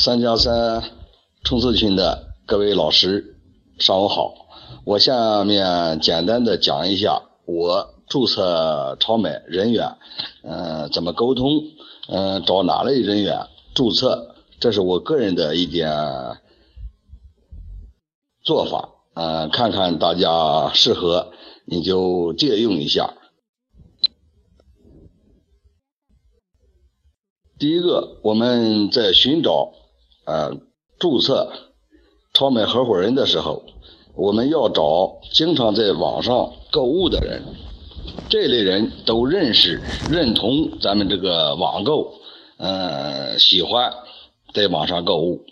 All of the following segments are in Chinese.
三加三冲刺群的各位老师，上午好。我下面简单的讲一下我注册超买人员，嗯，怎么沟通，嗯，找哪类人员注册，这是我个人的一点做法，嗯，看看大家适合你就借用一下。第一个，我们在寻找呃注册超买合伙人的时候，我们要找经常在网上购物的人，这类人都认识、认同咱们这个网购，呃，喜欢在网上购物。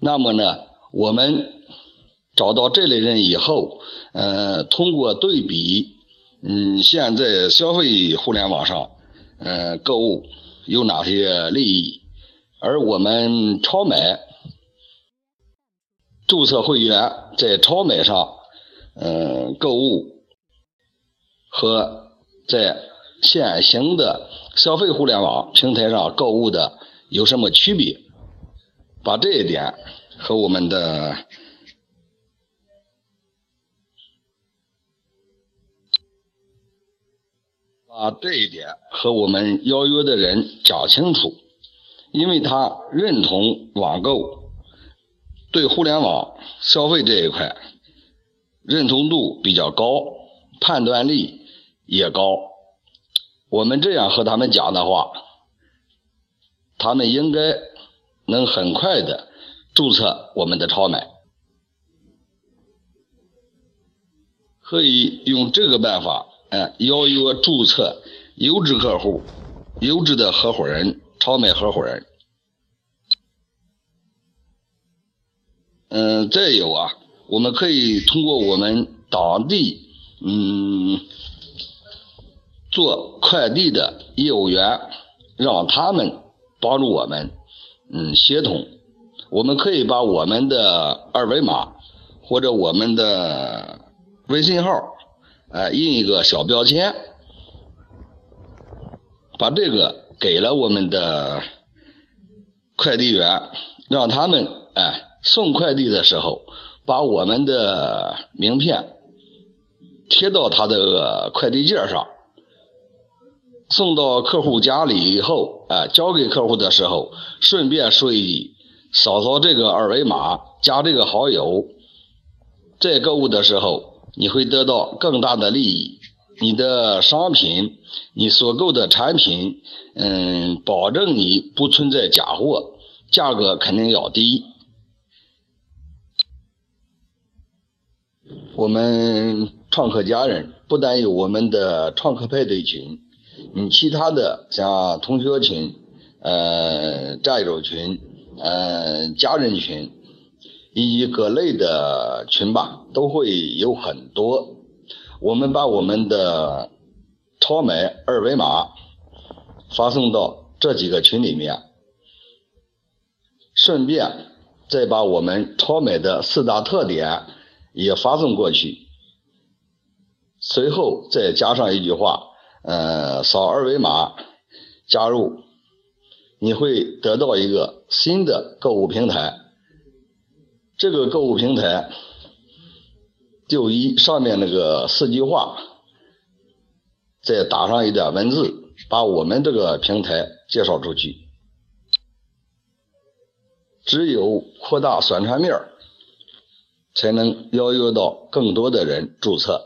那么呢，我们找到这类人以后，呃，通过对比，嗯，现在消费互联网上，呃，购物。有哪些利益？而我们超买注册会员在超买上，嗯，购物和在现行的消费互联网平台上购物的有什么区别？把这一点和我们的。把这一点和我们邀约的人讲清楚，因为他认同网购，对互联网消费这一块认同度比较高，判断力也高。我们这样和他们讲的话，他们应该能很快的注册我们的超买，可以用这个办法。哎，邀约注册优质客户、优质的合伙人、超美合伙人。嗯，再有啊，我们可以通过我们当地嗯做快递的业务员，让他们帮助我们嗯协同。我们可以把我们的二维码或者我们的微信号。哎，印一个小标签，把这个给了我们的快递员，让他们哎送快递的时候，把我们的名片贴到他的快递件上，送到客户家里以后，哎交给客户的时候，顺便说一句，扫扫这个二维码，加这个好友，在购物的时候。你会得到更大的利益，你的商品，你所购的产品，嗯，保证你不存在假货，价格肯定要低。我们创客家人不但有我们的创客派对群，你其他的像同学群、呃战友群、呃家人群。以及各类的群吧，都会有很多。我们把我们的超买二维码发送到这几个群里面，顺便再把我们超买的四大特点也发送过去。随后再加上一句话：呃，扫二维码加入，你会得到一个新的购物平台。这个购物平台就以上面那个四句话，再打上一点文字，把我们这个平台介绍出去。只有扩大宣传面才能邀约到更多的人注册。